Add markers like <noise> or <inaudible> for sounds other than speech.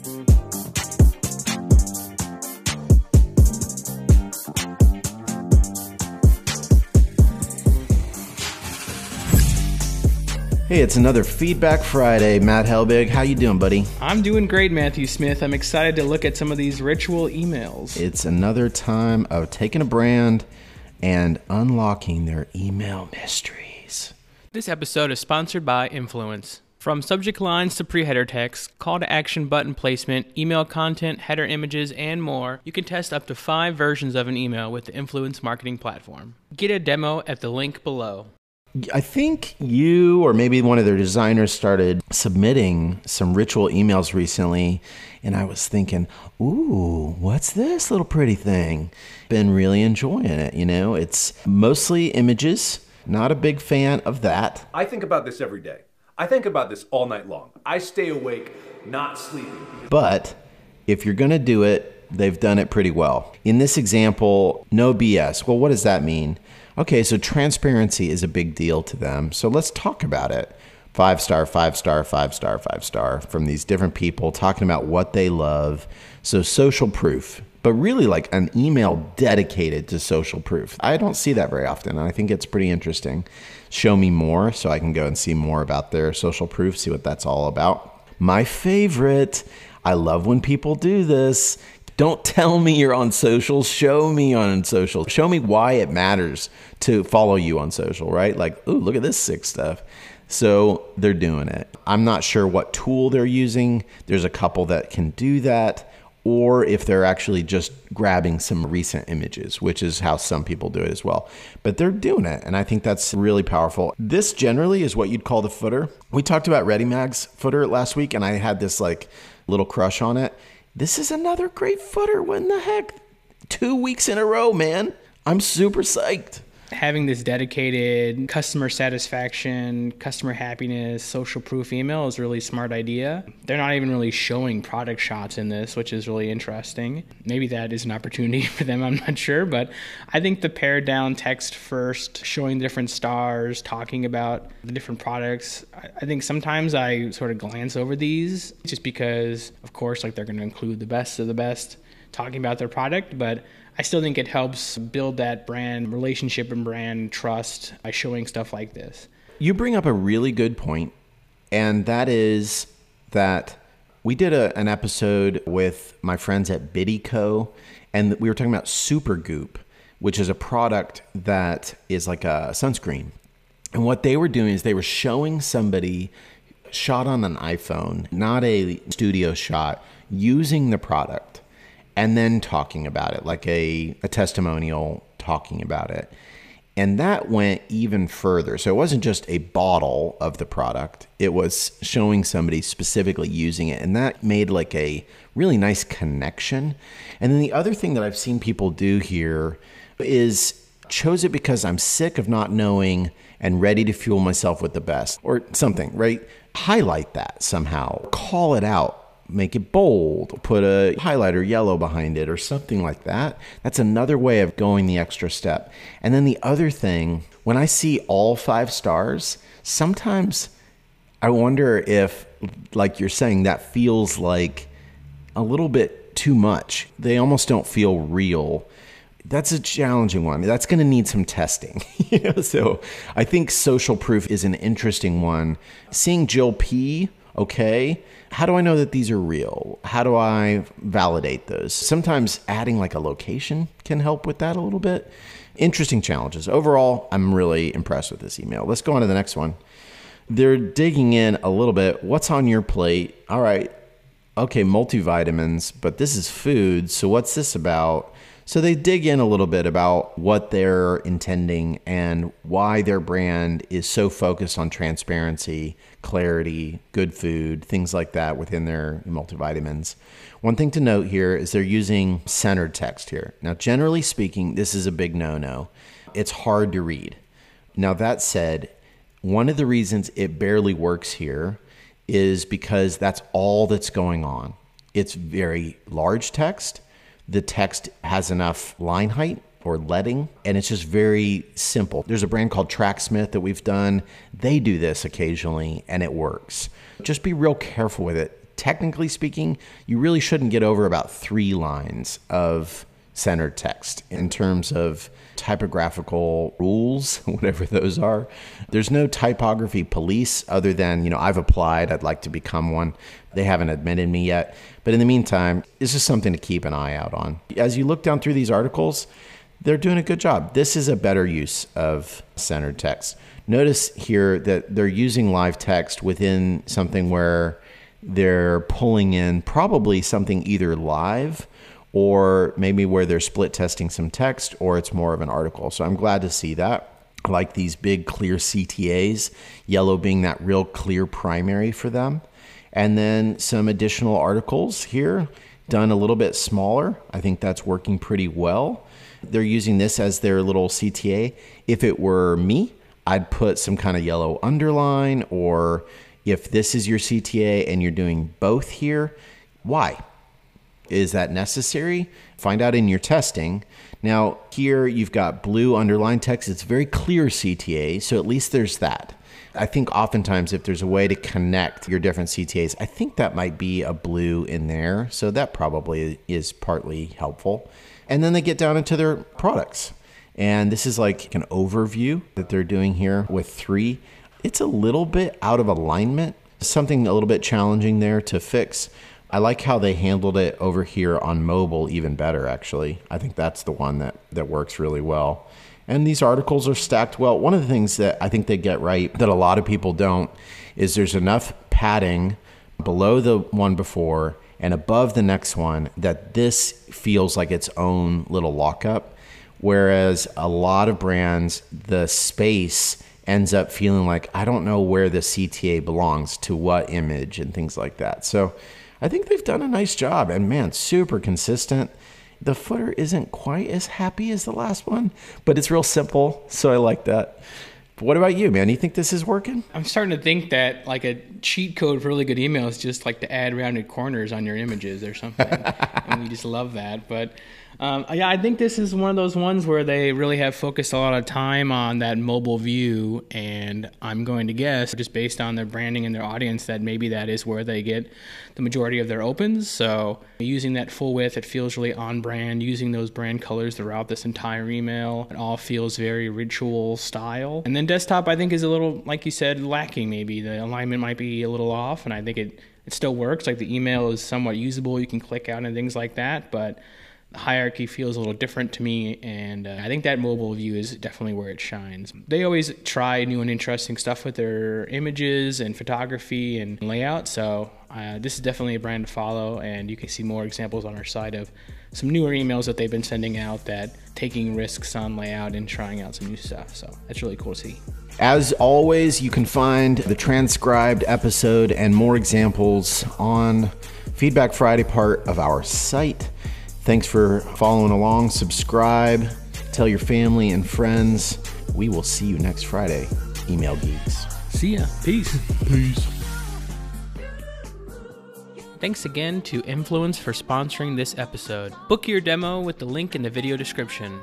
Hey, it's another Feedback Friday. Matt Helbig, how you doing, buddy? I'm doing great, Matthew Smith. I'm excited to look at some of these ritual emails. It's another time of taking a brand and unlocking their email mysteries. This episode is sponsored by Influence. From subject lines to pre-header text, call to action button placement, email content, header images, and more, you can test up to five versions of an email with the Influence marketing platform. Get a demo at the link below. I think you or maybe one of their designers started submitting some ritual emails recently, and I was thinking, ooh, what's this little pretty thing? Been really enjoying it, you know? It's mostly images, not a big fan of that. I think about this every day. I think about this all night long. I stay awake, not sleeping. But if you're going to do it, they've done it pretty well. In this example, no BS. Well, what does that mean? Okay, so transparency is a big deal to them. So let's talk about it. Five star, five star, five star, five star from these different people talking about what they love. So social proof, but really like an email dedicated to social proof. I don't see that very often. And I think it's pretty interesting. Show me more so I can go and see more about their social proof, see what that's all about. My favorite, I love when people do this. Don't tell me you're on social. Show me on social. Show me why it matters to follow you on social, right? Like, ooh, look at this sick stuff. So they're doing it. I'm not sure what tool they're using. There's a couple that can do that, or if they're actually just grabbing some recent images, which is how some people do it as well. But they're doing it, and I think that's really powerful. This generally is what you'd call the footer. We talked about ReadyMag's footer last week, and I had this like little crush on it. This is another great footer. When the heck? Two weeks in a row, man. I'm super psyched having this dedicated customer satisfaction, customer happiness, social proof email is a really smart idea. They're not even really showing product shots in this, which is really interesting. Maybe that is an opportunity <laughs> for them, I'm not sure, but I think the pared down text first, showing different stars, talking about the different products. I think sometimes I sort of glance over these just because, of course, like they're going to include the best of the best talking about their product, but I still think it helps build that brand relationship and brand trust by showing stuff like this. You bring up a really good point, and that is that we did a, an episode with my friends at Biddyco, and we were talking about Supergoop, which is a product that is like a sunscreen. And what they were doing is they were showing somebody shot on an iPhone, not a studio shot, using the product and then talking about it, like a, a testimonial talking about it. And that went even further. So it wasn't just a bottle of the product, it was showing somebody specifically using it. And that made like a really nice connection. And then the other thing that I've seen people do here is chose it because I'm sick of not knowing and ready to fuel myself with the best or something, right? Highlight that somehow, call it out make it bold, put a highlighter yellow behind it or something like that. That's another way of going the extra step. And then the other thing, when I see all five stars, sometimes I wonder if, like you're saying, that feels like a little bit too much. They almost don't feel real. That's a challenging one. That's going to need some testing. <laughs> so I think social proof is an interesting one. Seeing Jill P okay? How do i know that these are real? How do i validate those? Sometimes adding like a location can help with that a little bit. Interesting challenges. Overall i'm really impressed with this email. Let's go on to the next one. They're digging in a little bit. What's on your plate? All right. Okay multivitamins but this is food. So what's this about so they dig in a little bit about what they're intending and why their brand is so focused on transparency, clarity, good food, things like that within their multivitamins. One thing to note here is they're using centered text here. Now, generally speaking, this is a big no no. It's hard to read. Now, that said, one of the reasons it barely works here is because that's all that's going on. It's very large text the text has enough line height or leading, and it's just very simple. There's a brand called Tracksmith that we've done. They do this occasionally, and it works. Just be real careful with it. technically speaking, you really shouldn't get over about three lines of centered text in terms of typographical rules, <laughs> whatever those are. There's no typography police other than, you know, I've applied, I'd like to become one. They haven't admitted me yet. But in the meantime, it's just something to keep an eye out on. As you look down through these articles, they're doing a good job. This is a better use of centered text. Notice here that they're using live text within something where they're pulling in probably something either live or maybe where they're split testing some text or it's more of an article. So I'm glad to see that. I like these big clear CTAs, yellow being that real clear primary for them. And then some additional articles here done a little bit smaller. I think that's working pretty well. They're using this as their little CTA. If it were me, I'd put some kind of yellow underline, or if this is your CTA and you're doing both here, why? Is that necessary? Find out in your testing. Now, here you've got blue underline text. It's very clear CTA, so at least there's that. I think oftentimes if there's a way to connect your different CTAs, I think that might be a blue in there. So that probably is partly helpful. And then they get down into their products. And this is like an overview that they're doing here with three. It's a little bit out of alignment, something a little bit challenging there to fix. I like how they handled it over here on mobile even better, actually. I think that's the one that, that works really well. And these articles are stacked well. One of the things that I think they get right that a lot of people don't is there's enough padding below the one before and above the next one that this feels like its own little lockup. Whereas a lot of brands, the space ends up feeling like I don't know where the CTA belongs to what image and things like that. So I think they've done a nice job and man, super consistent. The footer isn't quite as happy as the last one, but it's real simple. So I like that. But what about you, man? You think this is working? I'm starting to think that like a cheat code for really good email is just like to add rounded corners on your images or something. <laughs> and we just love that. But um, yeah, I think this is one of those ones where they really have focused a lot of time on that mobile view, and I'm going to guess, just based on their branding and their audience, that maybe that is where they get the majority of their opens. So using that full width, it feels really on brand. Using those brand colors throughout this entire email, it all feels very ritual style. And then desktop, I think, is a little, like you said, lacking. Maybe the alignment might be a little off, and I think it it still works. Like the email is somewhat usable. You can click out and things like that, but the hierarchy feels a little different to me, and uh, I think that mobile view is definitely where it shines. They always try new and interesting stuff with their images and photography and layout, so uh, this is definitely a brand to follow, and you can see more examples on our site of some newer emails that they've been sending out that taking risks on layout and trying out some new stuff. So that's really cool to see. As always, you can find the transcribed episode and more examples on Feedback Friday part of our site. Thanks for following along. Subscribe, tell your family and friends. We will see you next Friday. Email Geeks. See ya. Peace. Peace. Thanks again to Influence for sponsoring this episode. Book your demo with the link in the video description.